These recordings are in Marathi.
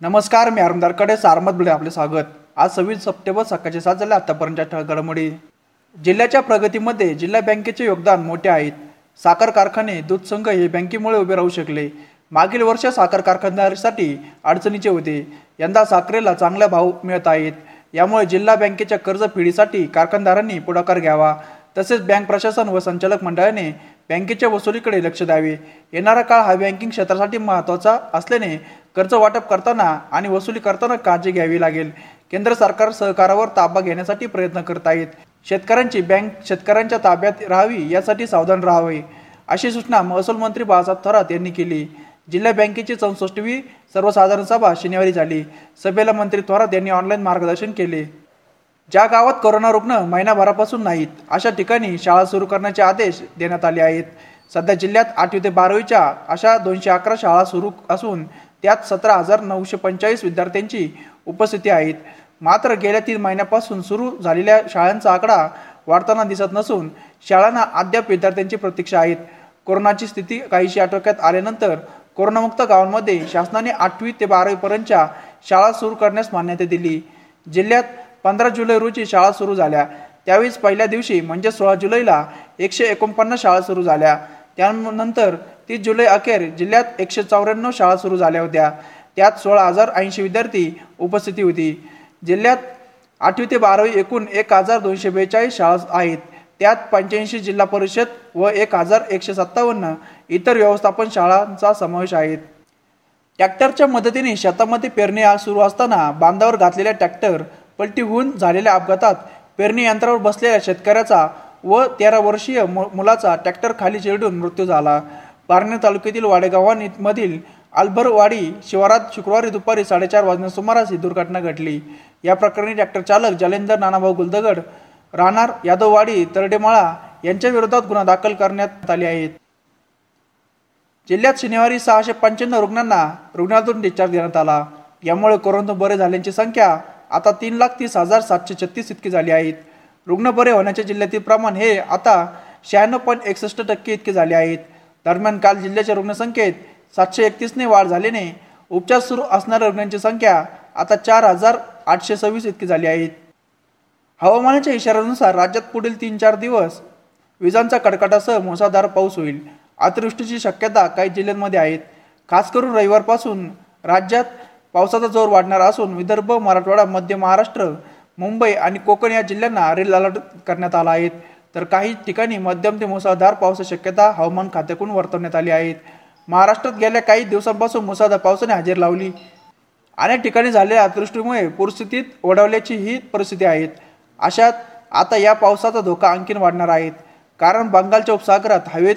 नमस्कार मी आरमदारकडे सारमत बुले आपले स्वागत. आज सव्वीस सप्टेंबर सकाळचे सात झाले आतापर्यंतच्या ठळक घडामोडी. जिल्ह्याच्या प्रगतीमध्ये जिल्हा बँकेचे योगदान मोठे आहेत साखर कारखाने दूध संघ हे बँकेमुळे उभे राहू शकले. मागील वर्ष साखर कारखानदारीसाठी अडचणीचे होते. यंदा साखरेला चांगला भाव मिळत आहेत. यामुळे जिल्हा बँकेच्या कर्जफेडीसाठी कारखानदारांनी पुढाकार घ्यावा. तसेच बँक प्रशासन व संचालक मंडळाने बँकेच्या वसुलीकडे लक्ष द्यावे. येणारा काळ हा बँकिंग क्षेत्रासाठी महत्त्वाचा असल्याने कर्ज वाटप करताना आणि वसुली करताना काळजी घ्यावी लागेल. केंद्र सरकार सहकारावर ताबा घेण्यासाठी प्रयत्न करत आहेत शेतकऱ्यांची बँक शेतकऱ्यांच्या ताब्यात राहावी यासाठी सावधान राहावे अशी सूचना महसूल मंत्री बाळासाहेब थोरात यांनी केली. जिल्हा बँकेची चौसष्टवी सर्वसाधारण सभा शनिवारी झाली. सभेला मंत्री थोरात यांनी ऑनलाईन मार्गदर्शन केले. ज्या गावात कोरोना रुग्ण महिनाभरापासून नाहीत अशा ठिकाणी शाळा सुरू करण्याचे आदेश देण्यात आले आहेत. सध्या जिल्ह्यात आठवी ते बारावीच्या अशा दोनशे अकरा शाळा सुरू असून त्यात सतरा हजार नऊशे पंचेचाळीस विद्यार्थ्यांची उपस्थिती आहेत. मात्र गेल्या तीन महिन्यापासून सुरू झालेल्या शाळांचा आकडा वाढताना दिसत नसून शाळांना अद्याप विद्यार्थ्यांची प्रतीक्षा आहेत. कोरोनाची स्थिती काहीशी आटोक्यात आल्यानंतर कोरोनामुक्त गावांमध्ये शासनाने आठवी ते बारावीपर्यंतच्या शाळा सुरू करण्यास मान्यता दिली. जिल्ह्यात पंधरा जुलै रोजी शाळा सुरू झाल्या. त्यावेळीच पहिल्या दिवशी म्हणजे सोळा जुलैला एकशे एकोणपन्नास शाळा सुरू झाल्या. त्यानंतर तीस जुलै अखेर जिल्ह्यात एकशे चौऱ्याण्णव शाळा सुरू झाल्या होत्या. त्यात सोळा हजार ऐंशी विद्यार्थी उपस्थिती होती. जिल्ह्यात आठवी ते बारावी एकूण एक हजार दोनशे बेचाळीस शाळा आहेत. त्यात पंच्याऐंशी जिल्हा परिषद व एक हजार एकशे सत्तावन्न इतर व्यवस्थापन शाळांचा समावेश आहे. ट्रॅक्टरच्या मदतीने शेतामध्ये पेरणी सुरू असताना बांधावर घातलेल्या ट्रॅक्टर पलटी होऊन झालेल्या अपघातात पेरणी यंत्रावर बसलेल्या शेतकऱ्याचा व तेरा वर्षीय मुलाचा ट्रॅक्टर खाली चिरडून मृत्यू झाला. पारणे तालुक्यातील वाडेगावांमधील आल्भरवाडी शिवारात शुक्रवारी दुपारी साडेचार वाजण्या सुमारास ही दुर्घटना घडली. या प्रकरणी ट्रॅक्टर चालक जालेंदर नानाभाऊ गुलदगड राहणार यादववाडी तरडेमाळा यांच्या विरोधात गुन्हा दाखल करण्यात आले आहेत. जिल्ह्यात शनिवारी सहाशे पंच्याण्णव रुग्णांना रुग्णालयातून डिस्चार्ज देण्यात आला. यामुळे कोरोना बरे झाल्यांची संख्या आता तीन लाख तीस हजार सातशे छत्तीस इतकी झाली आहेत रुग्ण बरे होण्याच्या जिल्ह्यातील प्रमाण हे आता शहाण्णव पॉईंट एकसष्ट टक्के इतके झाले आहेत. दरम्यान काल जिल्ह्याच्या रुग्णसंख्येत सातशे एकतीसने वाढ झाल्याने उपचार सुरू असणाऱ्या रुग्णांची संख्या आता चार हजार आठशे सव्वीस इतकी झाली आहेत हवामानाच्या इशाऱ्यानुसार राज्यात पुढील तीन चार दिवस विजांचा कडकडासह मुसळधार पाऊस होईल. अतिवृष्टीची शक्यता काही जिल्ह्यांमध्ये आहेत. खास करून रविवारपासून राज्यात पावसाचा जोर वाढणार असून विदर्भ मराठवाडा मध्य महाराष्ट्र मुंबई आणि कोकण या जिल्ह्यांना रेल अलर्ट करण्यात आला आहे. तर काही ठिकाणी मध्यम ते मुसळधार पावसाची शक्यता हवामान खात्याकडून वर्तवण्यात आली आहेत महाराष्ट्रात गेल्या काही दिवसांपासून मुसळधार पावसाने हजेरी लावली. अनेक ठिकाणी झालेल्या अतिवृष्टीमुळे पूरस्थितीत ओढवल्याची ही परिस्थिती आहे. अशात आता या पावसाचा धोका आणखीन वाढणार आहे. कारण बंगालच्या उपसागरात हवेत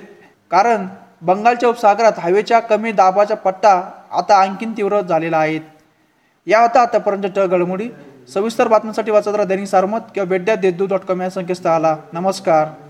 कारण बंगालच्या उपसागरात हवेच्या कमी दाबाचा पट्टा आता आणखीन तीव्र झालेला आहे. या होता आतापर्यंत घडमोडी. सविस्तर बातम्यांसाठी वाचत राहा दैनिक सारमत किंवा वेड्या देदू डॉट कॉम या संकेतस्थळाला. नमस्कार.